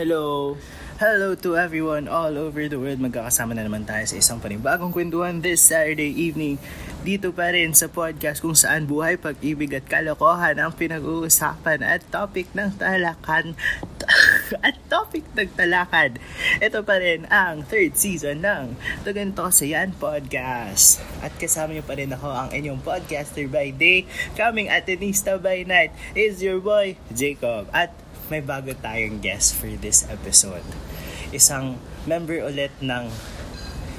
Hello. Hello to everyone all over the world. Magkakasama na naman tayo sa isang panibagong kwentuhan this Saturday evening. Dito pa rin sa podcast kung saan buhay, pag-ibig at kalokohan ang pinag-uusapan at topic ng talakan at topic ng talakad. Ito pa rin ang third season ng Tuganto sa Yan Podcast. At kasama niyo pa rin ako ang inyong podcaster by day, coming Atenista by night is your boy, Jacob. At may bago tayong guest for this episode. Isang member ulit ng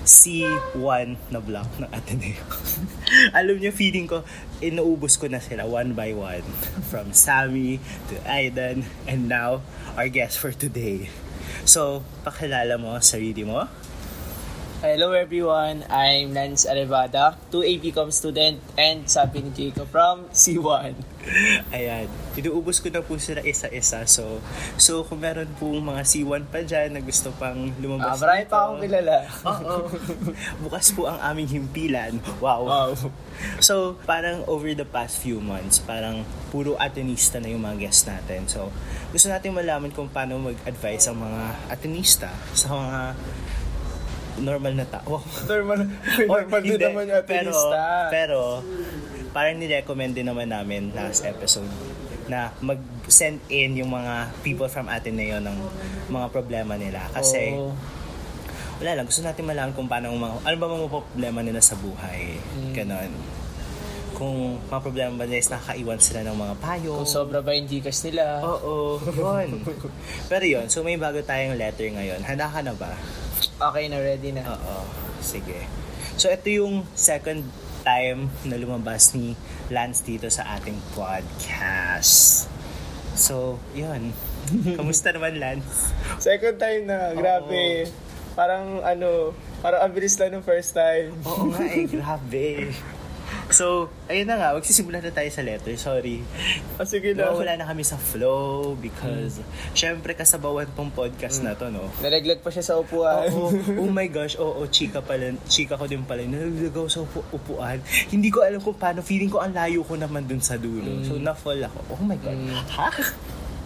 C1 na block ng Ateneo. Alam niyo, feeling ko, inuubos ko na sila one by one. From Sammy to Aidan, and now, our guest for today. So, pakilala mo, sarili mo. Hello everyone, I'm Lance Arevada, 2 APCOM student and sabi ni Jacob from C1. Ayan, inuubos ko na po sila isa-isa. So, so kung meron pong mga C1 pa dyan na gusto pang Ah, lumabas marami dito, pa akong kilala. Oo. Bukas po ang aming himpilan. Wow. Wow. So, parang over the past few months, parang puro atenista na yung mga guests natin. So, gusto natin malaman kung paano mag-advise ang mga atenista sa mga normal na tao. Normal, Or normal din naman yung pero, pero, parang nirecommend din naman namin last episode na mag-send in yung mga people from Ateneo ng mga problema nila. Kasi, Oo. wala lang, gusto natin malaman kung paano, mga, ano ba mga problema nila sa buhay. Mm. Ganon. Kung mga problema ba nila is nakakaiwan sila ng mga payo. kung sobra ba yung Gcash nila. Oo, yun. Pero yun, so may bago tayong letter ngayon. Handa ka na ba? Okay na, ready na. Oo, sige. So ito yung second time na lumabas ni Lance dito sa ating podcast. So, yun. Kamusta naman, Lance? Second time na, grabe. Parang ano, parang ang bilis lang ng first time. Oo nga eh, grabe. So, ayun na nga, magsisimula na tayo sa letter. Sorry. Ah, sige na. Wala na kami sa flow because syempre kasabawan tong podcast na to, no? Nalaglag pa siya sa upuan. Oo, oh my gosh, oo, chika pala, chika ko din pala, nalagaw sa upu- upuan. Hindi ko alam kung paano, feeling ko ang layo ko naman dun sa dulo. So, na-fall ako. Oh my God. Mm. Ha?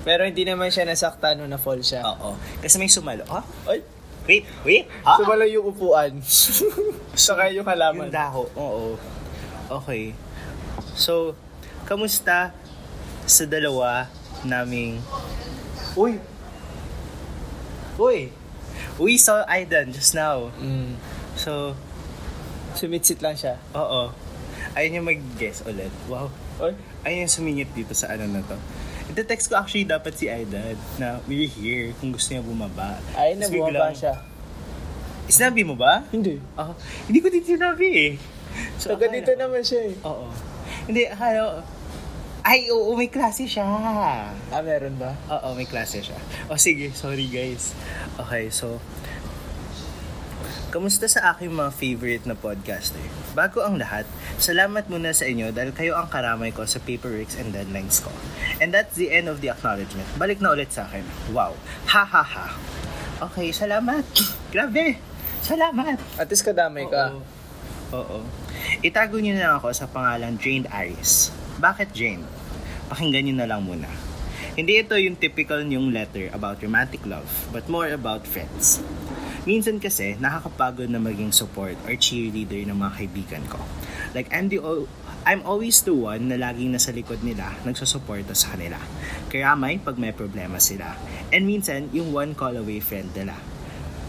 Pero hindi naman siya nasaktan nung na-fall siya. Oo. Kasi may sumalo. Ha? Ay, Wait, wait. Ha? sumala yung upuan. Saka yung halaman. Yung daho. Oo. Okay. So, kamusta sa dalawa naming... Uy! Uy! We saw Aidan just now. Mm. So, Sumitsit lang siya. oo. Ayun yung mag-guess ulit. Wow. Oy, Ayun yung sumingit dito sa ano na to. Ito-text ko actually dapat si Aidan na we're here kung gusto niya bumaba. ay na bumaba siya. Sinabi mo ba? Hindi. Ah, hindi ko din sinabi eh. So, Taga dito ko- naman siya eh. Oo. Hindi, ko- Ay, oo, may klase siya. Ah, meron ba? Oo, may klase siya. O sige, sorry guys. Okay, so... Kamusta sa aking mga favorite na podcaster? Bago ang lahat, salamat muna sa inyo dahil kayo ang karamay ko sa paperworks and deadlines ko. And that's the end of the acknowledgement. Balik na ulit sa akin. Wow. Ha ha ha. Okay, salamat. Grabe. Salamat. At least kadamay ka. Oo. Oo. Itago niyo na ako sa pangalan Jane Aris. Bakit Jane? Pakinggan niyo na lang muna. Hindi ito yung typical yung letter about romantic love, but more about friends. Minsan kasi, nakakapagod na maging support or cheerleader ng mga kaibigan ko. Like, I'm, the, al- I'm always the one na laging nasa likod nila, nagsusuporta sa kanila. Kaya may pag may problema sila. And minsan, yung one call away friend nila.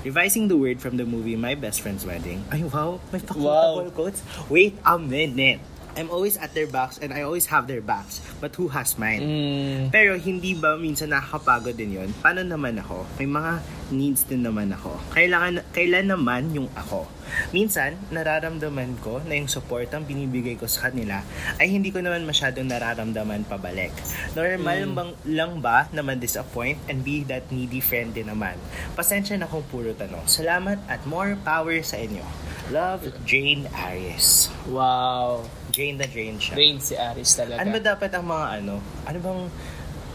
Revising the word from the movie My Best Friend's Wedding. Ay, wow. May Wow. pakutable quotes. Wait a minute. I'm always at their backs and I always have their backs. But who has mine? Mm. Pero hindi ba minsan nakakapagod din yon? Paano naman ako? May mga needs din naman ako. Kailangan, kailan naman yung ako? Minsan, nararamdaman ko na yung support ang binibigay ko sa kanila ay hindi ko naman masyadong nararamdaman pabalik. Normal bang, lang ba naman disappoint and be that needy friend din naman? Pasensya na kung puro tanong. Salamat at more power sa inyo. Love, Jane Aries. Wow. Jane na Jane siya. Rain si Aris talaga. Ano ba dapat ang mga ano? Ano bang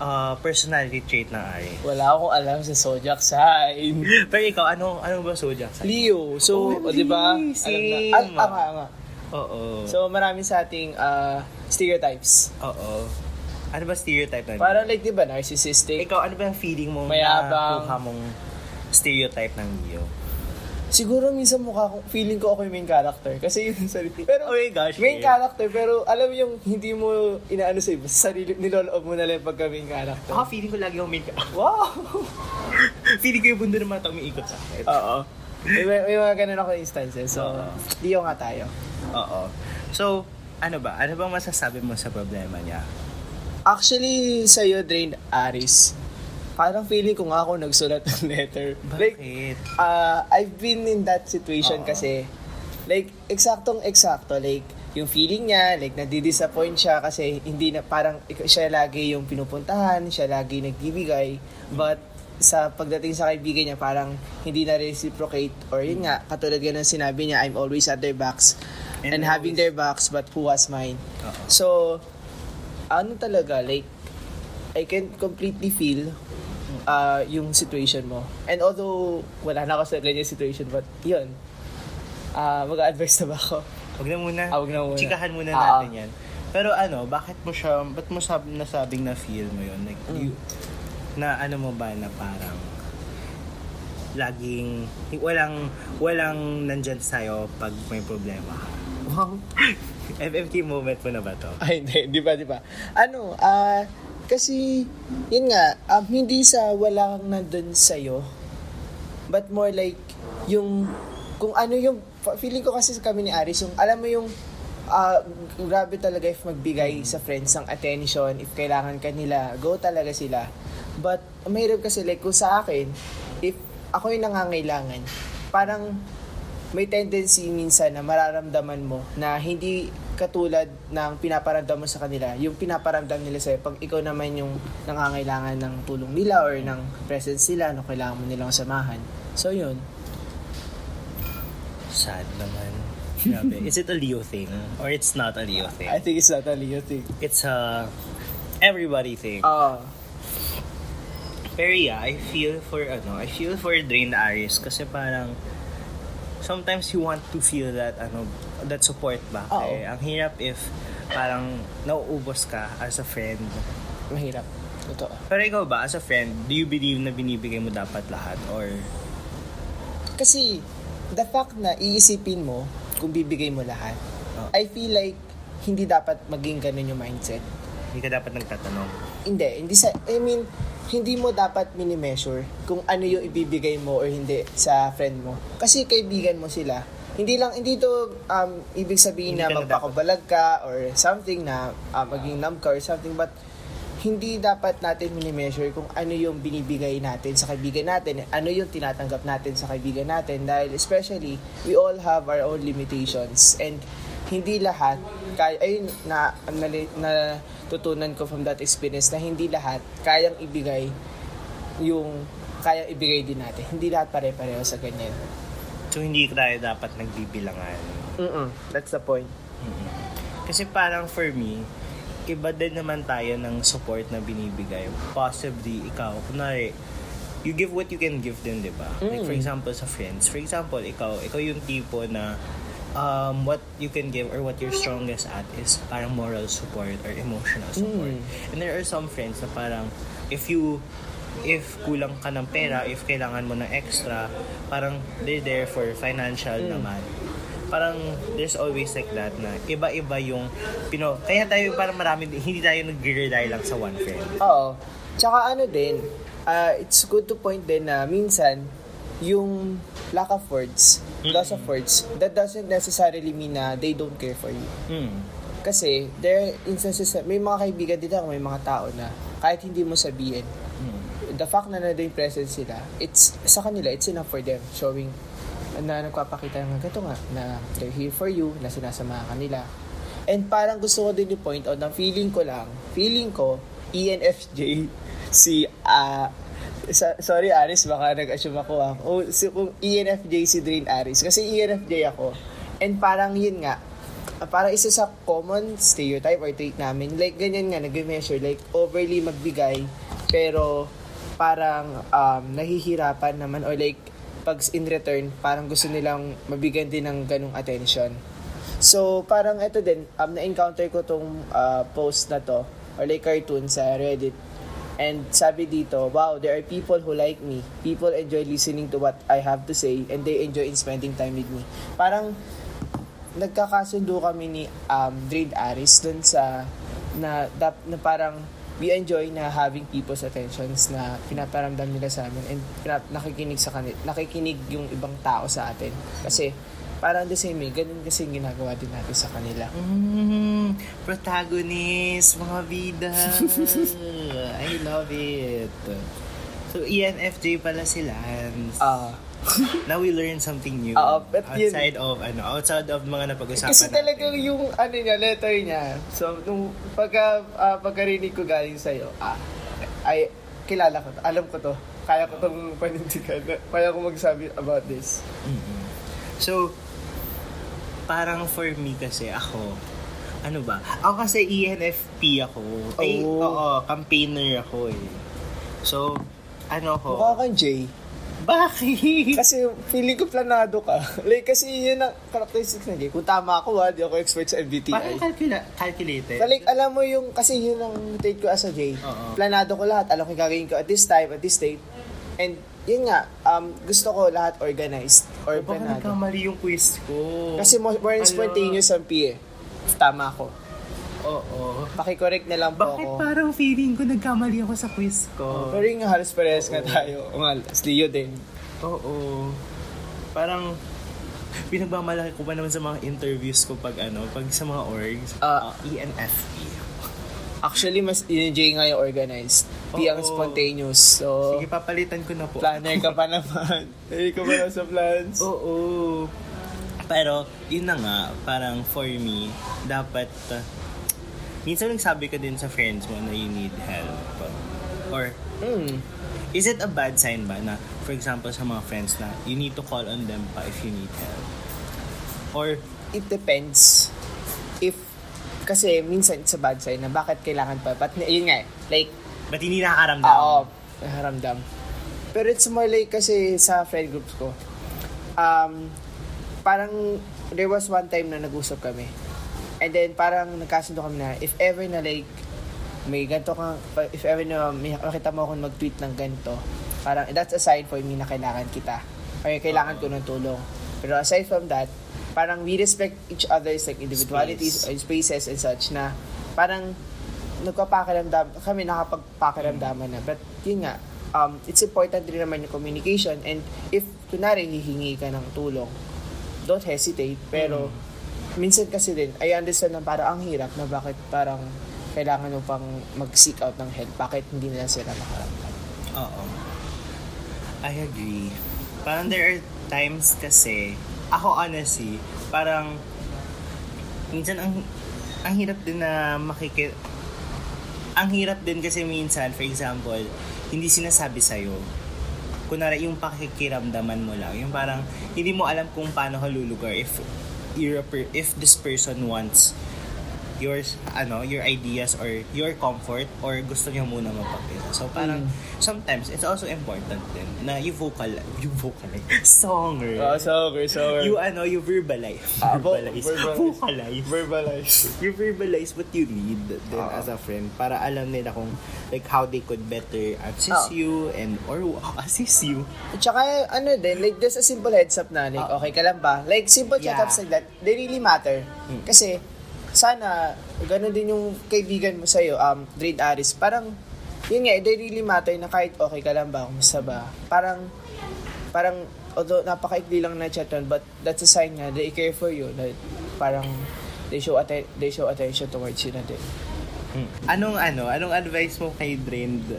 ah, personality trait ng Ari? Wala akong alam sa zodiac sign. Pero ikaw, ano ano ba zodiac sign? Leo. So, OMG, o, di ba? Alam same. na. At, tama, nga. Oo. So, marami sa ating ah, stereotypes. Oo. Ano ba stereotype na? Parang like, di ba, narcissistic? Ikaw, ano ba yung feeling mo Mayabang. nakuha mong stereotype ng Neo? Siguro minsan mukha ko, feeling ko ako yung main character. Kasi yung sarili. Pero, Oh my gosh, main eh. character, pero alam yung hindi mo inaano sa iba, sa sarili, niloloob mo na lang pagka main character. Ako, feeling ko lagi yung main Wow! feeling ko yung bundo ng mga tao umiikot sa akin. Oo. May, may, may mga ganun ako instances. So, Oo. di nga tayo. Oo. So, ano ba? Ano bang masasabi mo sa problema niya? Actually, sa'yo, Drain Aris, parang feeling ko nga ako nagsulat ng letter. Like, Bakit? uh, I've been in that situation Oo. kasi, like, eksaktong eksakto, like, yung feeling niya, like, nadi-disappoint siya kasi hindi na, parang siya lagi yung pinupuntahan, siya lagi nagbibigay, but sa pagdating sa kaibigan niya, parang hindi na reciprocate, or yun nga, katulad ng sinabi niya, I'm always at their backs, and, And having always- their backs, but who was mine? Oo. So, ano talaga, like, I can completely feel uh, yung situation mo. And although, wala na ako sa ganyan situation, but yun, uh, mag-advise na ba ako? Huwag na muna. Ah, wag na muna. Chikahan muna Ah. natin yan. Pero ano, bakit mo siya, ba't mo sab nasabing na feel mo yun? Like, Mm. you, na ano mo ba na parang laging, walang, walang nandyan sa'yo pag may problema ka. Wow. FFK moment mo na ba to? Ay, hindi, di ba, di ba? Ano, ah, kasi, yun nga, um, hindi sa wala kang nandun sa'yo, but more like, yung, kung ano yung, feeling ko kasi kami ni Aris, yung, alam mo yung, ah, grabe talaga if magbigay sa friends ng attention, if kailangan ka nila, go talaga sila. But, mahirap kasi, like, kung sa akin, if ako yung nangangailangan, parang, may tendency minsan na mararamdaman mo na hindi katulad ng pinaparamdam mo sa kanila. Yung pinaparamdam nila sa'yo, pag ikaw naman yung nangangailangan ng tulong nila or ng presence nila, no, kailangan mo nilang samahan. So, yun. Sad naman. Grabe. Is it a Leo thing? Or it's not a Leo thing? I think it's not a Leo thing. It's a everybody thing. Oo. Pero yeah, I feel for ano, I feel for Drain Aris kasi parang sometimes you want to feel that ano, that support ba? Oo. Eh, ang hirap if parang nauubos ka as a friend. mahirap. Totoo. Pero ikaw ba, as a friend, do you believe na binibigay mo dapat lahat? Or, Kasi, the fact na iisipin mo kung bibigay mo lahat, Oo. I feel like hindi dapat maging ganun yung mindset. hindi ka dapat nagtatanong? Hindi, hindi sa, I mean, hindi mo dapat mini-measure kung ano yung ibibigay mo or hindi sa friend mo. Kasi kaibigan mo sila. Hindi lang, hindi to um, ibig sabihin Hindi na magpakabalag ka or something na uh, maging numb ka or something, but hindi dapat natin mini-measure kung ano yung binibigay natin sa kaibigan natin, ano yung tinatanggap natin sa kaibigan natin dahil especially we all have our own limitations and hindi lahat kaya ayun na na, na tutunan ko from that experience na hindi lahat kayang ibigay yung kayang ibigay din natin. Hindi lahat pare-pareho sa ganyan. So, hindi tayo dapat nagbibilangan. Mm That's the point. Kasi parang for me, iba din naman tayo ng support na binibigay. Possibly, ikaw, kunwari, you give what you can give din, di ba? Like, for Mm. example, sa friends. For example, ikaw, ikaw yung tipo na um, what you can give or what you're strongest at is parang moral support or emotional support. Mm. And there are some friends na parang, if you if kulang ka ng pera, if kailangan mo ng extra, parang they're there for financial Mm. naman. Parang there's always like that na iba-iba yung pino kaya tayo parang marami hindi tayo nagre-rely lang sa one friend. Oo. Tsaka ano din, uh, it's good to point din na minsan, yung lack of words, loss of words, that doesn't necessarily mean na they don't care for you. Mm. Kasi, there are instances, na- may mga kaibigan dito, may mga tao na kahit hindi mo sabihin, Mm. the fact na nandun yung presence sila, it's, sa kanila, it's enough for them, showing na nagpapakita ng ganito nga, na they're here for you, na sinasama ka nila. And parang gusto ko din i-point out na feeling ko lang, feeling ko, ENFJ, si, ah, sa- sorry Aris, baka nag-assume ako ah. O, si, kung ENFJ si Drain Aris, kasi ENFJ ako. And parang yun nga, parang isa sa common stereotype or trait namin, like ganyan nga, nag-measure, like overly magbigay, pero parang um, nahihirapan naman or like pag in return, parang gusto nilang mabigyan din ng ganong attention. So, parang ito din, um, na-encounter ko tong uh, post na to, or like cartoon sa Reddit. And sabi dito, wow, there are people who like me. People enjoy listening to what I have to say and they enjoy in spending time with me. Parang nagkakasundo kami ni um, Dread Aris dun sa na, na, na parang we enjoy na having people's attentions na pinaparamdam nila sa amin and pinap- nakikinig sa kanila, nakikinig yung ibang tao sa atin. Kasi parang the same way, ganun kasi yung ginagawa din natin sa kanila. Mm, protagonist, mga bida. I love it. So, ENFJ pala sila. Ah, Now we learn something new. Oo, but yun- outside of, ano, outside of mga napag-usapan kasi talaga natin. yung ano niya, letter niya. So, nung pagka, ah, pagkarinig ko galing sa'yo, ah, ay, kilala ko to, alam ko to. Kaya ko tong panindigan. Kaya ko magsabi about this. Mm-mm. So, parang for me kasi ako, ano ba? Ako kasi ENFP ako. Ay, Oh. oo, campaigner ako eh. So, ano ko? Mukha kang Jay. Bakit? Kasi feeling ko planado ka. like, kasi yun ang characteristics na Jay. Kung tama ako ha, di ako expert sa MBTI. Parang calcula- calculated. So, like, alam mo yung, kasi yun ang take ko as a J. Oo. Planado ko lahat. Alam ko yung gagawin ko at this time, at this date. And, yun nga, um, gusto ko lahat organized or O baka planado. nagkamali yung quiz ko. Kasi mo- more Ala. spontaneous ang P eh. Tama ako. Oo. Pakicorrect na lang po Bakit ako. parang feeling ko nagkamali ako sa quiz ko? Pero yung halos parehas nga tayo. O nga, Leo din. Oo. Parang pinagmamalaki ko pa naman sa mga interviews ko pag ano, pag sa mga orgs. Ah. uh, ENFP. Actually, mas J nga yung organized. P ang Oo. spontaneous. So, Sige, papalitan ko na po. planner ka pa naman. Hindi ka na sa plans? Oo. Pero, yun na nga, parang for me, dapat, uh, minsan nagsabi ka din sa friends mo na you need help. Or, Hmm. is it a bad sign ba na, for example, sa mga friends na you need to call on them pa if you need help? Or, It depends. If, kasi minsan it's a bad sign na bakit kailangan pa. But yun nga eh, like, ba't hindi nakakaramdam? Oo, naharamdam. Pero it's more like kasi sa friend groups ko, um, parang there was one time na nag-usap kami. And then parang nagkasundo kami na if ever na like may ganito kang, if ever na may, makita mo akong mag-tweet ng ganito, parang that's a sign for me na kailangan kita. Or kailangan ko ng tulong. Pero aside from that, parang we respect each other's like individualities Space. or spaces and such na parang nagpapakiramdam, kami nakapagpakiramdaman na. But yun nga, um, it's important din naman yung communication and if kunwari hihingi ka ng tulong, don't hesitate. Pero minsan kasi din, I understand na parang ang hirap na bakit parang kailangan mo pang mag-seek out ng help. Bakit hindi nila sila makaramdam? Oo. I agree. Parang there are times kasi, ako honestly, parang, minsan ang, ang hirap din na makikita, ang hirap din kasi minsan, for example, hindi sinasabi sa'yo. Kunwari, yung pakikiramdaman mo lang. Yung parang, hindi mo alam kung paano ka if, if this person wants your ano your ideas or your comfort or gusto niyo muna mapakita. So parang sometimes it's also important din na you vocal you vocalize songer. Oh, sorry, sorry. you ano you verbalize. Ah, verbalize. verbalize. Vocalize. verbalize. You verbalize what you need then Ah. as a friend para alam nila kung like how they could better assist Ah. you and or assist you. At saka, ano din, like, just a simple heads up na, like, Oo. okay ka lang ba? Like, simple Yeah. check-ups like that, they really matter. Hmm. Kasi, sana, ganun din yung kaibigan mo sa'yo, um, Dread Aris, parang, yun nga, they really matter na kahit okay ka lang ba, kumusta ba, parang, parang, although napakaikli lang na chat nun, but that's a sign nga, they care for you, that parang, they show, atten- they show attention towards you na din. Anong ano, anong advice mo kay Drained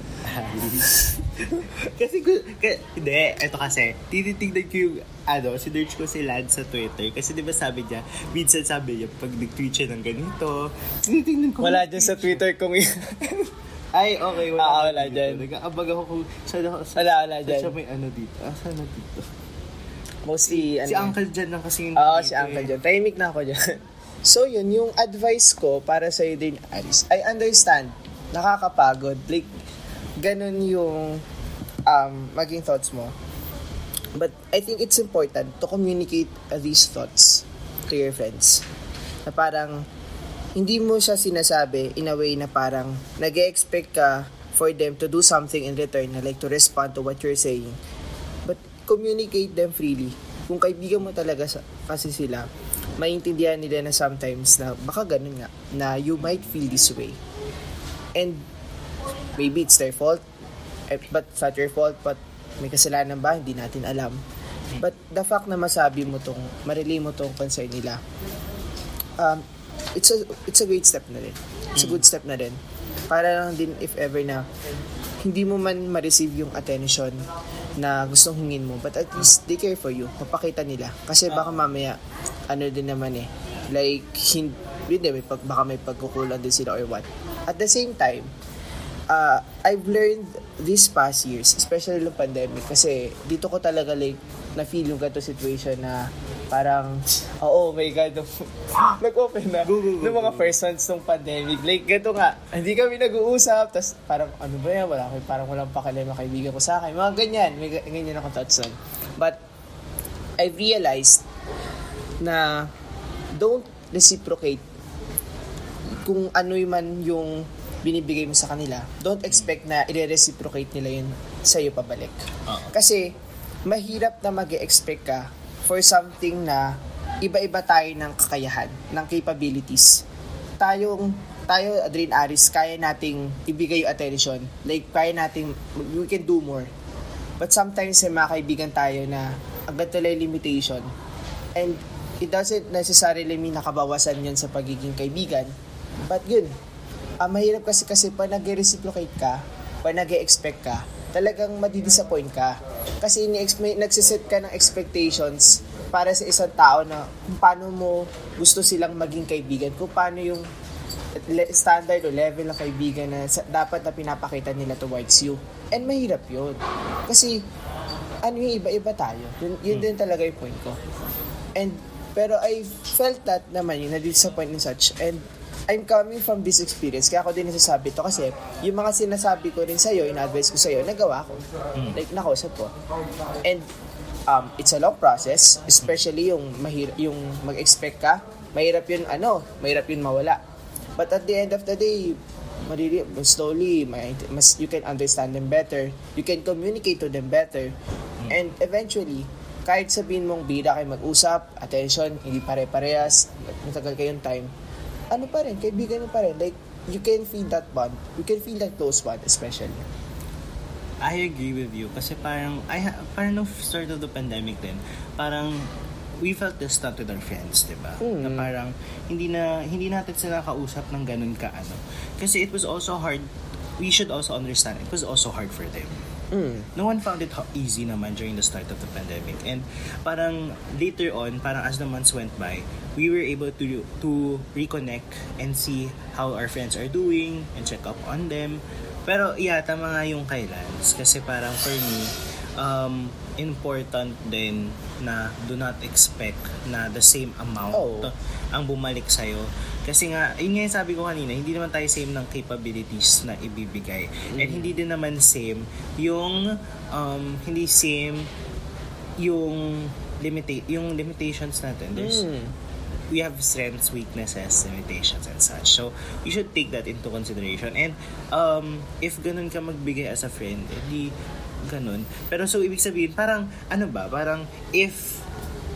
kasi, ka, hindi, eto kasi, tinitignan ko yung, ano, sinerch ko si Lance sa Twitter. Kasi di ba sabi niya, minsan sabi niya, pag nag-tweet siya ng ganito, tinitignan ko. Wala dyan sa Twitter kung Ay, okay, wala. Ah, wala dyan. Nag-aabag ako kung, saan ako, saan, Wala, wala dyan. siya may ano dito. Ah, saan na dito? mostly, Si ano, Uncle Jan lang kasi yung Oo, dito si Uncle eh. John. Tahimik na ako dyan. So, yun, yung advice ko para sa din, Aris, I understand, nakakapagod. Like, ganun yung um, maging thoughts mo. But I think it's important to communicate these thoughts to your friends. Na parang, hindi mo siya sinasabi in a way na parang nag expect ka for them to do something in return na like to respond to what you're saying. But communicate them freely. Kung kaibigan mo talaga sa, kasi sila, maintindihan nila na sometimes na baka ganun nga, na you might feel this way. And maybe it's their fault, eh, but it's not your fault, but may kasalanan ba? Hindi natin alam. But the fact na masabi mo tong, marelay mo tong concern nila, um, it's a, it's a great step na rin. It's a good step na rin. Para lang din if ever na hindi mo man ma-receive yung attention na gustong hingin mo, but at least they care for you. Papakita nila. Kasi baka mamaya, ano din naman eh, like, hindi, may pag, baka may pagkukulang din sila or what. At the same time, uh, I've learned these past years, especially yung pandemic, kasi dito ko talaga like, na-feel yung ganito situation na parang, oh, oh my God, nag-open na, Go, go, go, nung mga go. first months ng pandemic, like, ganito nga, hindi kami nag-uusap, tas parang, ano ba yan, wala, kami- parang walang pakala yung mga kaibigan ko sa akin, mga ganyan, may ga- ganyan akong thoughts nun. But, I realized na don't reciprocate kung ano man yung binibigay mo sa kanila, don't expect na i-reciprocate nila yun sa'yo pabalik. Oo. Kasi, mahirap na mag expect ka for something na iba-iba tayo ng kakayahan, ng capabilities. Tayong, tayo, Adrian Aris, kaya nating ibigay yung attention. Like, kaya nating, we can do more. But sometimes, may mga kaibigan tayo na ang ganito lang limitation. And it doesn't necessarily mean nakabawasan yun sa pagiging kaibigan. But yun, ah, mahirap kasi kasi pa nag-reciprocate ka, pa nag expect ka, talagang madidisappoint ka. Kasi nagsiset ka ng expectations para sa isang tao na kung paano mo gusto silang maging kaibigan, kung paano yung standard o level ng kaibigan na dapat na pinapakita nila towards you. And mahirap yun. Kasi, ano yung iba-iba tayo. Yun, yun din talaga yung point ko. And, pero I felt that naman yung na-disappoint and such. And, I'm coming from this experience. Kaya ako din nasasabi to kasi yung mga sinasabi ko rin sa'yo, in-advise ko sa'yo, nagawa ko. Like, nakausap ko. And, um, it's a long process, especially yung mahirap, yung mag-expect ka. Mahirap yun, ano, mahirap yun mawala. But at the end of the day, mariri, slowly, may, mas, you can understand them better. You can communicate to them better. And eventually, kahit sabihin mong bida kayo mag-usap, attention, hindi pare-parehas, matagal kayong time, ano pa rin, kaibigan mo pa rin. Like, you can feel that bond. You can feel that close bond, especially. I agree with you kasi parang I ha- parang no start of the pandemic din parang we felt distant with our friends, 'di ba? Mm. Na parang hindi na hindi natin sila kausap ng ganun ka ano. Kasi it was also hard we should also understand it was also hard for them. Mm. No one found it easy naman during the start of the pandemic. And parang later on, parang as the months went by, we were able to to reconnect and see how our friends are doing and check up on them. Pero yeah, tama nga yung kailands. Kasi parang for me, um, important din na do not expect na the same amount Oo. ang bumalik sa'yo. Kasi nga, yun nga yung sabi ko kanina, hindi naman tayo same ng capabilities na ibibigay. And hindi din naman same yung, um, hindi same yung limita- yung limitations natin. There's, Mm. we have strengths, weaknesses, limitations, and such. So, you should take that into consideration. And, um, if ganun ka magbigay as a friend, edi ganun. Pero so, ibig sabihin, parang, ano ba, parang, if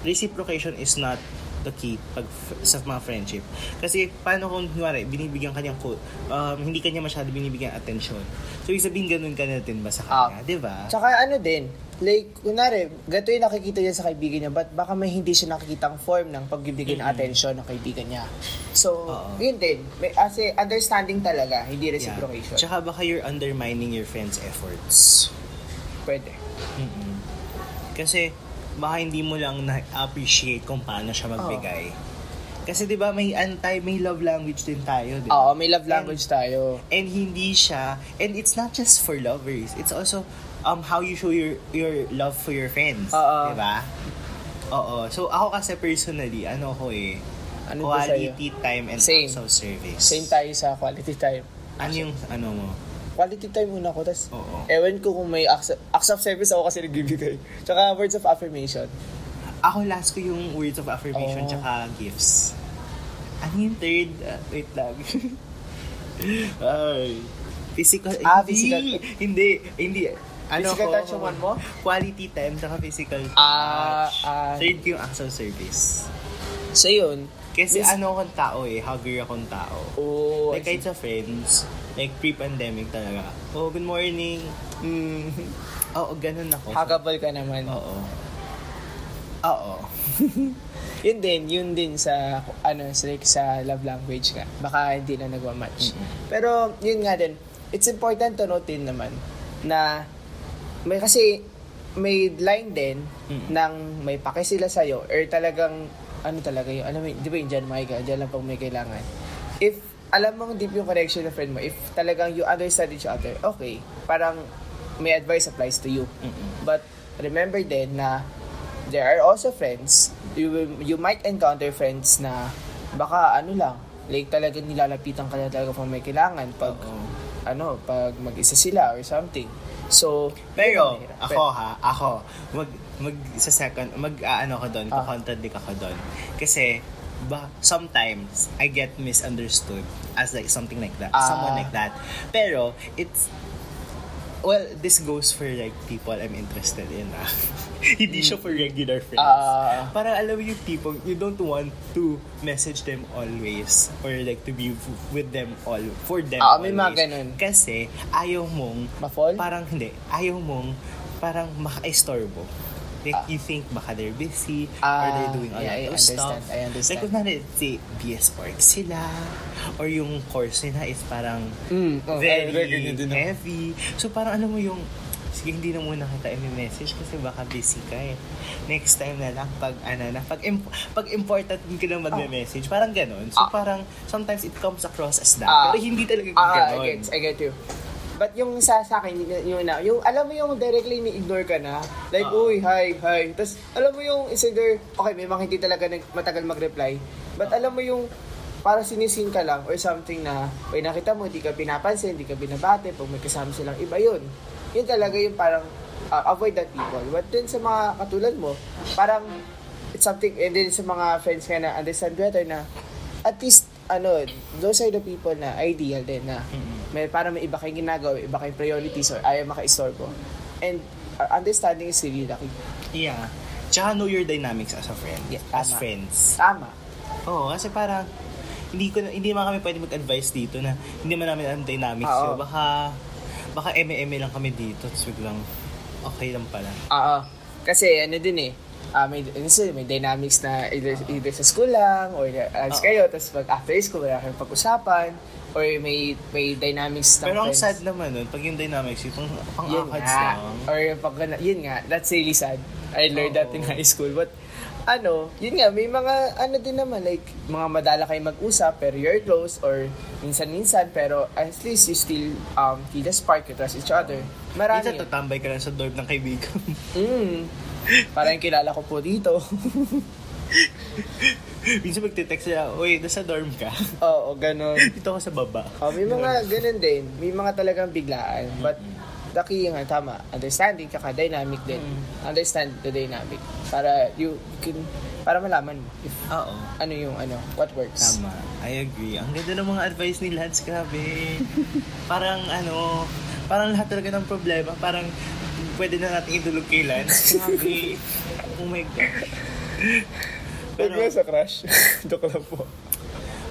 reciprocation is not the key pag sa mga friendship. Kasi paano kung kunwari, binibigyan kanyang quote, um, hindi kanya masyado binibigyan attention. So, ibig sabihin ganun ka natin ba sa kanya, di ba? Tsaka ano din, like, kunwari, gato yung nakikita niya sa kaibigan niya, but baka may hindi siya nakikitang form ng pagbibigay ng attention ng kaibigan niya. So, Oo. yun din. May, kasi understanding talaga, hindi reciprocation. Yeah. Tsaka baka you're undermining your friend's efforts. Pwede. Kasi baka hindi mo lang na-appreciate kung paano siya magbigay. Kasi 'di ba may anti may love language din tayo, 'di ba? Oo, may love language tayo. And hindi siya and it's not just for lovers. It's also um how you show your your love for your friends. 'di ba? Oo. So ako kasi personally, ano ko eh Ano quality time and Same. acts of service. Same tayo sa quality time. Ano yung ano mo? Quality time muna ko, tas Oo. ewan ko kung may acts, acts of service ako kasi nagbibigay. Tsaka words of affirmation. Ako last ko yung words of affirmation Oh. tsaka gifts. Ano yung third? Ah, wait lang. Ay. Physical. Ah, hindi. physical. Hindi. Hindi. Ano Physical ko? touch yung one mo? Quality time saka physical touch. Ah, ah. Third ko yung acts of service. So yun. Kasi Miss- ano akong tao eh, hugger akong tao. Oh, like kahit sa friends, like pre-pandemic talaga. Oh, good morning. mm, Oo, ganun ako. huggable ka naman. Oo. Oo. Yun din, yun din sa ano, sa, like, sa love language nga. Baka hindi na nagwa-match. Pero yun nga din, it's important to note din naman na may kasi may line din Mm. ng may pake sila sa'yo or talagang ano talaga yun, alam mo, di ba yung dyan, Mike, dyan lang pag may kailangan. If, alam mo deep yung connection ng friend mo, if talagang you understand each other, okay, parang may advice applies to you. Mm-mm. But remember din na there are also friends, you will, you might encounter friends na baka ano lang, like talagang nilalapitan ka na talaga kung may kailangan pag Oo. ano, pag mag-isa sila or something. So, Pero, ako ha, ako, mag, mag, sa second, mag, ano ko doon, Ah. contradict ako doon. Kasi, ba, sometimes, I get misunderstood as like something like that, Ah. someone like that. Pero, it's, well, this goes for like people I'm interested in. ah. Hindi siya for regular friends. Ah. Parang alam yung people, you don't want to message them always or like to be with them all, for them Ah, may mga ganun. Kasi, ayaw mong Ma-fall? parang hindi, ayaw mong parang maka-istorbo. Like, Ah. you think baka they're busy or Ah, they're doing a yeah, I lot of understand, stuff. I understand. Like, kunwari, say, BS Park sila or yung course nila is parang Mm, oh, very ganyan din heavy. So, parang alam mo yung sige, hindi na muna kita i-message kasi baka busy ka eh. Next time na lang, pag ano na, pag, imp- pag important ka lang mag-message, parang ganon. So, Ah. parang sometimes it comes across as that. Ah. pero hindi talaga Ah, ganon. I get, I get you. But yung sa, sa akin, yung, na, yung alam mo yung directly ni-ignore ka na, like, Ah. uy, hi, hi. Tapos, alam mo yung is either, okay, may mga hindi talaga nag, matagal mag-reply. But alam mo yung, para sinisin ka lang or something na, uy, nakita mo, hindi ka pinapansin, hindi ka binabate, pag may kasama silang iba yun. Yun talaga yung parang, uh, avoid that people. But dun sa mga katulad mo, parang, it's something, and then sa mga friends ka na understand better na, at least, ano, those are the people na ideal din na may para may iba kayong ginagawa, iba kayong priorities or ayaw maka-istorbo. And uh, understanding is really lucky. Yeah. Tsaka know your dynamics as a friend. Yeah, as friends. Tama. Oo, kasi parang hindi ko hindi naman kami pwede mag-advise dito na hindi man namin alam dynamics Oo. yun. Baka baka eme-eme lang kami dito tapos biglang okay lang pala. Oo. Kasi ano din eh, ah may, minsan may dynamics na either, either sa school lang or alas Oo. kayo, tapos pag after school wala kayong pag-usapan or may may dynamics ng Pero ang friends. sad naman nun, pag yung dynamics, yung pang, yun akads nga. lang. Or yung pag, yun nga, that's really sad. I learned that in Oo. high school. But, ano, yun nga, may mga, ano din naman, like, mga madala kayo mag-usap, pero you're close, or minsan-minsan, pero at least you still um, feel the spark, you trust each other. Marami. Minsan tatambay ka lang sa dorm ng kaibigan. Mm. Parang kilala ko po dito. Minsan magte-text sila, uy, nasa dorm ka? Oo, ganun. Dito ako sa baba. Oh, may mga ganun din. May mga talagang biglaan. But, the key nga, tama, understanding, kaka dynamic din. Understand the dynamic. Para you, you can, para malaman mo if Oo. ano yung ano, what works. Tama. I agree. Ang ganda ng mga advice ni Lance, grabe. parang ano, parang lahat talaga ng problema, parang pwede na natin idulog kay Lance. Grabe. oh my God. Pero, sa crush. Joke lang po.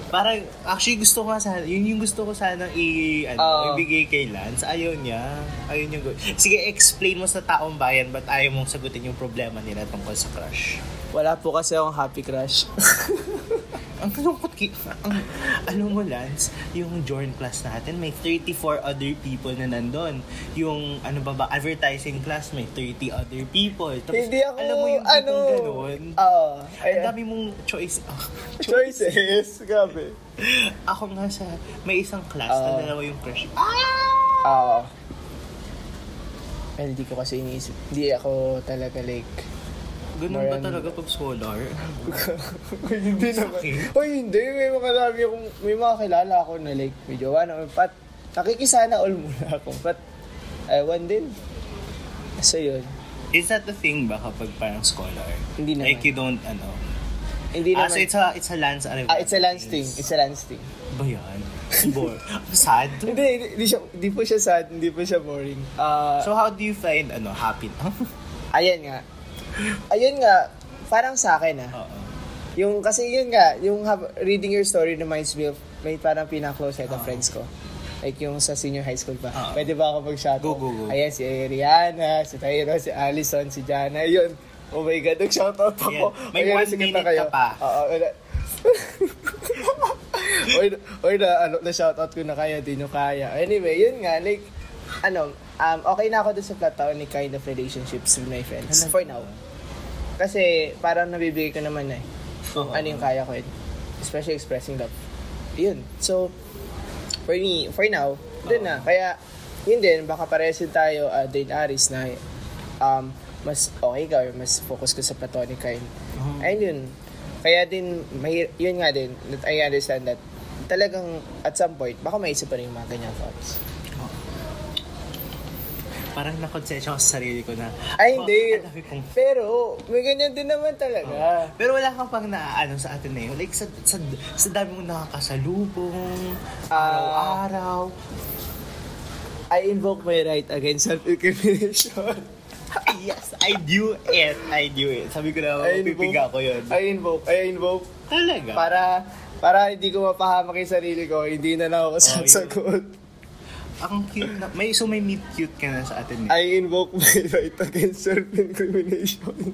parang, actually gusto ko sana, yun yung gusto ko sana i, ano, Oo. ibigay kay Lance. Ayaw niya. Ayaw niya. go- Sige, explain mo sa taong bayan ba't ayaw mong sagutin yung problema nila tungkol sa crush. Wala po kasi akong happy crush. Ang kalungkot ki... Ang, alam mo, Lance, yung join class natin, may 34 other people na nandun. Yung, ano ba ba, advertising class, may 30 other people. Tapos, Hindi ako, alam mo yung ano, ganun. Oo. Ang dami mong choice. choices. Grabe. Ako nga sa, may isang class Ah. na dalawa yung crush. Oo. Well, hindi ko kasi iniisip. Hindi ako talaga like... Ganun ba talaga pag scholar? Uy, hindi naman. Uy, hindi. May mga dami akong, may mga kilala ako na like, may jowa na. Pat, nakikisana all muna ako. But, ewan din. So, yun. Is that the thing ba kapag parang scholar? Hindi naman. Like you don't, ano, Hindi ah, naman. so it's a, it's a Lance Arevalo. ah, it's a Lance thing. It's a Lance thing. Ba yan? Bore. Sad. Hindi, hindi, hindi, siya, hindi po siya sad, hindi po siya boring. Ah, So how do you find, ano, happy? ayan nga. Ayun nga, parang sa akin ah. Oo. Yung, kasi yun nga, yung hab- reading your story reminds me of, may parang pinaka-close set of friends ko. Like yung sa senior high school pa. Oo. Pwede ba ako mag-shoutout? Go, go, go. Ayan, si Rihanna, si Tyro, si Allison, si Jana. Yun. Oh my God, nag-shoutout ako. Yan. May Ayan, one sige minute ka pa. Oo. wala. or, or na, ano, na shoutout ko na kaya, di nyo kaya. Anyway, yun nga, like, ano, um, okay na ako dun sa platonic kind of relationships with my friends. For now. Kasi, parang nabibigay ko naman na eh. Oo. ano yung kaya ko eh. Especially expressing love. Yun. So, for me, for now, dun na. Kaya, yun din, baka parehas din tayo, uh, din Aris, na um, mas okay ka or mas focus ka sa platonic kind. Mhm. Ayun yun. Kaya din, may, yun nga din, that I understand that talagang at some point, baka maisip pa rin yung mga ganyang thoughts. Parang nakonsensya ko sa sarili ko na, Ay, oh, hindi. ang dami kong Pero, may ganyan din naman talaga. Pero wala kang pang naaano sa atin na yun. Like, sa, sa, sa dami mong nakakasalubong, Ah. araw-araw. I invoke my right against self-incrimination. yes, I do it. I do it. Sabi ko na, I mapipiga ko yun. I invoke, I invoke Talaga? para para hindi ko mapahamak yung sarili ko, hindi na lang ako Oh, sasagot. Ang cute na. May, so may meet cute ka na sa atin. I invoke my right against self-incrimination.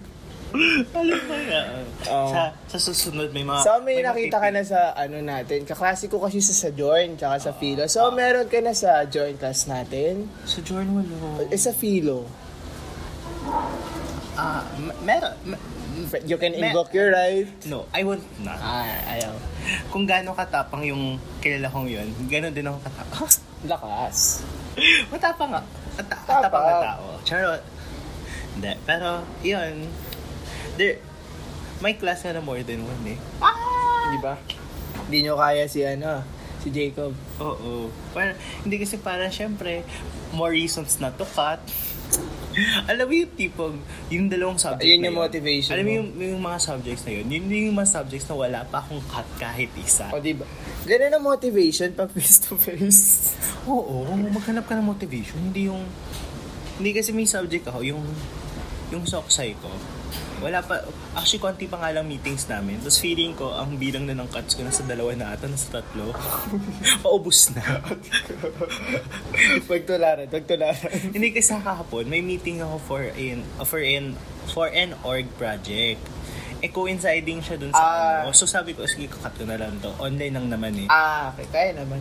Alam mo yan. Oo. sa, sa susunod may mga... So, may nakita ka na sa ano natin. Kaklase ko kasi sa, sa join, tsaka sa philo. So, meron ka na sa join class natin. Sa Jorn walo. Eh, sa philo. Ah, m- meron. M- You can invoke your right. No, I won't not. Ah, ayaw. Kung gaano katapang yung kilala kong yun, gano'n din ako katapang. Lakas. Matapang nga. At, Tapang. katapang na tao. Charot. Hindi. Pero, yun. There, may class na more than one eh. Di ba? Hindi nyo kaya si ano, si Jacob. Oo. Parang, hindi kasi parang syempre, more reasons not to cut. Alam mo yung tipong, yung dalawang subject Yun na yung motivation Alam mo yung, yung mga subjects na yun, yun yung mga subjects na wala pa akong cut kahit isa. O, di ba? Ganun ang motivation pag face to face. Oo, maghanap ka ng motivation. Hindi yung... Hindi kasi may subject ako, yung... Yung soksay ko. Wala pa... Actually, konti pa nga lang meetings namin. Tapos feeling ko, ang bilang na ng cuts ko nasa dalawa na ata, nasa tatlo. Paubos na. Pagtularan, pagtularan. Hindi kasi kahapon, may meeting ako for an for an for an org project. Eh, coinciding siya dun sa Ah. ano. So, sabi ko, sige, kakat ko na lang to. Online lang naman eh. Ah, okay. Kaya naman.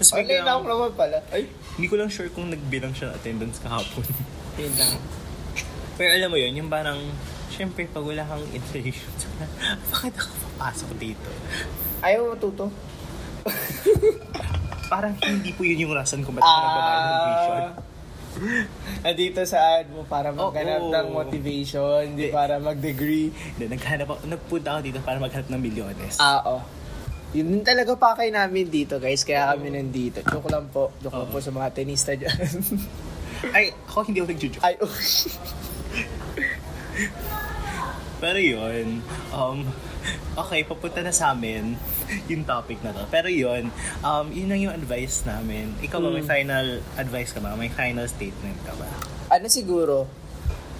Tapos na ako naman pala. Ay, hindi ko lang sure kung nagbilang siya ng attendance kahapon. yun lang. Pero alam mo yun, yung parang, syempre, pag wala kang information, bakit ako papasok dito? Ayaw matuto? Parang hindi po yun yung rason kung ba't ako nagbabayad ng tuition. Ah, Andito sa ad mo para maghanap Oo. ng motivation, hindi para mag-degree. Hindi, naghanap ako, nagpunta ako dito para maghanap ng milyones. Ah, oh. Yun din talaga pa kay namin dito, guys. Kaya kami nandito. Joke lang po. Joke lang Oo. po sa mga tenista dyan. Ay, ako hindi ako nagjujuk. Ay, oh. Pero yun, um, okay, papunta na sa amin yung topic na to. Pero yun, um, yun lang yung advice namin. Ikaw ba may Mm. final advice ka ba? May final statement ka ba? ano siguro,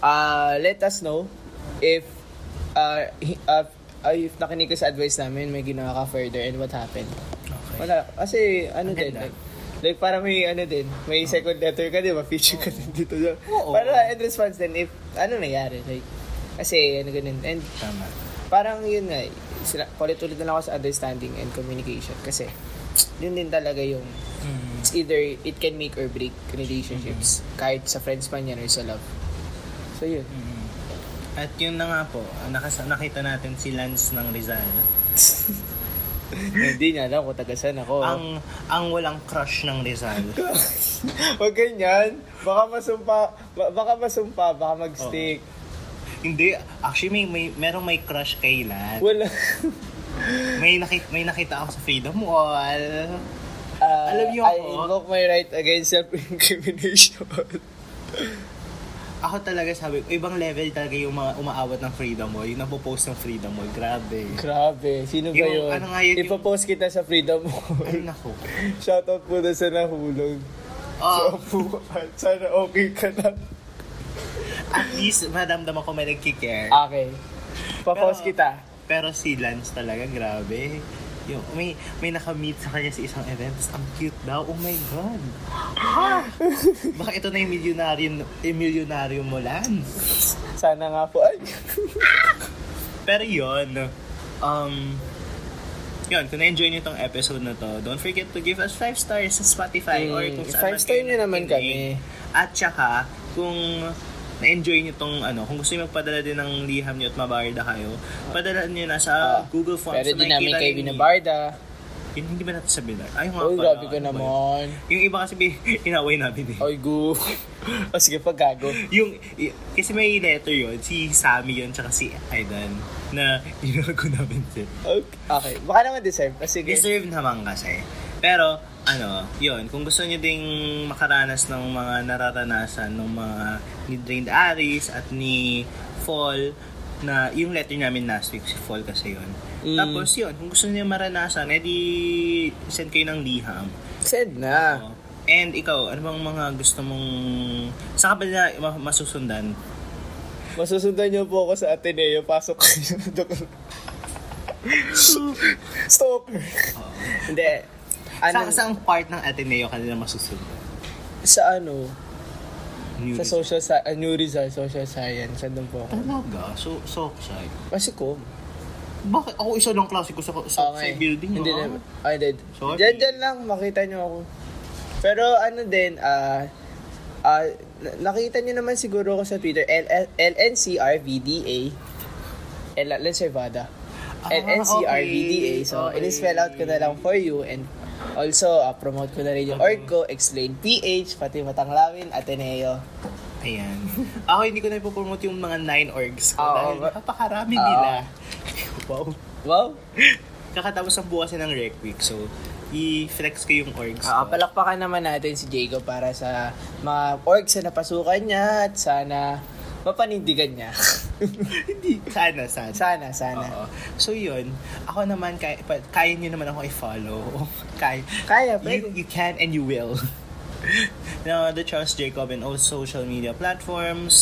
uh, let us know if uh, uh, if nakinig ka sa advice namin, may ginawa ka further and what happened. Okay. Wala. Kasi, ano din, like, like para may, ano din, may second letter ka, di ba? Feature ka din dito. Oo. Para in response din, if, ano nangyari, like, kasi, ano ganun. And, Tama. parang yun nga, sila, ulit-ulit na lang ako sa understanding and communication. Kasi, yun din talaga yung, it's either, it can make or break relationships. Kahit sa friends man yan or sa love. So, yun. Mm. At yun na nga po, nakas- nakita natin si Lance ng Rizal. Hindi niya alam kung taga saan ako. Ang ang walang crush ng Rizal. Huwag ganyan. Baka masumpa, ba- baka masumpa, baka mag-stick. Hindi, actually may may merong may crush kay Lance. Wala. May nakita may nakita ako sa Freedom Wall. Ah, Alam niyo I ako? invoke my right against self-incrimination. ako talaga sabi, ibang level talaga yung mga umaawat ng freedom mo, yung napopost ng freedom mo, grabe. Grabe, sino ba Yung yun? ano nga yun, yung- Ipapost kita sa Freedom mo. Ay, nako. Shoutout po na sa nahulog. Oh, So, sana okay ka na. At least, madamdam ako may nagkikare. Okay. Papost Pero- kita. Pero si Lance talaga, grabe. Yung, may, may nakamit sa kanya sa isang event, tapos ang cute daw. Oh my God. Baka ito na yung milyonaryo, yung milyonaryo mo, Lance. Sana nga po. Ay. Pero yun, um, yun, kung na-enjoy niyo tong episode na to, don't forget to give us 5 stars sa Spotify Mm, or kung saan five man star kayo nyo naman nakikinig. At saka, kung na-enjoy niyo tong ano, kung gusto niyo magpadala din ng liham niyo at mabarda kayo, padala niyo na sa Ah, Google Forms. Pero na di namin kayo binabarda. Yun, hindi ba natin sabihin na? Ay, nga pala, grabe ka ano naman. Yung iba kasi inaway namin eh. Oy, gu. o sige, pag gago. Yung, y- kasi may letter yon si Sammy yun, tsaka si Aidan, na ginago namin sila. Okay. okay. Baka naman deserve. Sige. Deserve naman kasi. Pero, ano, yun, kung gusto nyo ding makaranas ng mga nararanasan ng mga ni Drained Aris at ni Fall, na yung letter namin last week, si Fall kasi yun. Mm. Tapos yun, kung gusto niyo maranasan, edi send kayo ng liham. Send na. Oo. And ikaw, ano bang mga gusto mong... Saan ka ba na ma- masusundan? Masusundan niyo po ako sa Ateneo. Pasok kayo. Stalker. Hindi. Ano? Sa, saang part ng Ateneo ka nila masusundan? sa ano? New Sa social sa uh, New Rizal, social science. Andun po ako. Talaga? So, so side. Kasi ko. Bakit? Ako isa lang klase ko sa, sa, sa building. Hindi ah. na. Ay. Sorry. Diyan, diyan lang. Makita niyo ako. Pero ano din, ah, ah, na- nakita niyo naman siguro ako sa Twitter, L- LNCRVDA. L Lencervada. Ah, LNCRVDA. okay. So, Okay. in-spell out ko na lang for you and also, ah, promote ko na rin yung org ko, Explain PH, pati Matanglawin, Ateneo. Ayan. Ako hindi ko na ipopromote yung mga nine orgs ko Oo, dahil napakarami Oo. nila. wow. Wow! Kakatapos ang bukas ng rec week. So, i-flex ko yung orgs ko. palakpakan naman natin si Jacob para sa mga orgs na napasukan niya at sana mapanindigan niya. Hindi. Sana, sana. sana, sana. Oo. So yun, ako naman, kaya, kaya nyo naman ako i-follow. kaya, Kaya, you, pwede. you can and you will. no, the Charles Jacob in all social media platforms.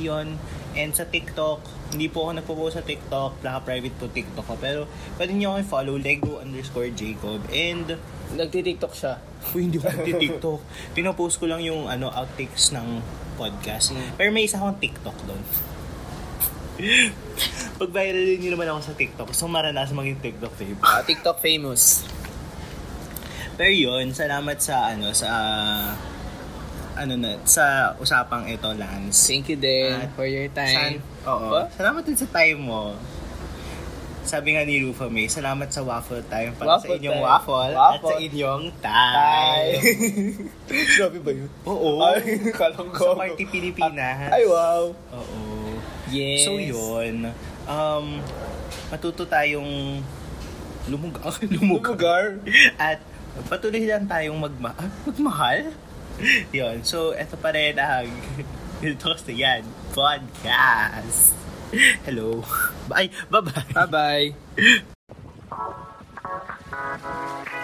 Yun. And sa TikTok, hindi po ako nagpo-post sa TikTok. Naka-private po TikTok ko. Pero pwede nyo ako i-follow, Lego underscore Jacob. And, Nagti-tiktok siya. Uy, hindi ko nagti-TikTok. Pinopost ko lang yung ano outtakes ng podcast. Mm. Pero may isa akong TikTok doon. Pag viral nyo naman ako sa TikTok, gusto kong maranasan maging TikTok babe. Ah, TikTok famous. Pero yun, salamat sa ano, sa ano na, sa usapang ito, Lance. Thank you din At for your San, time. oo. What? Salamat din sa time mo. Sabi nga ni Rufa May, salamat sa waffle time para sa Waffle inyong time. waffle, at sa Waffle. inyong Bye! time. Grabe ba yun? Oo. Ay, kalang ko. Sa Party Pilipinas. Ay, wow. Oo. Yes. So yun, um, matuto tayong lumugar. lumugar. At patuloy lang tayong magma ah, magmahal. yun. So, eto pa rin ang kasi yan, podcast. Hello. Bye. Bye-bye. Bye-bye.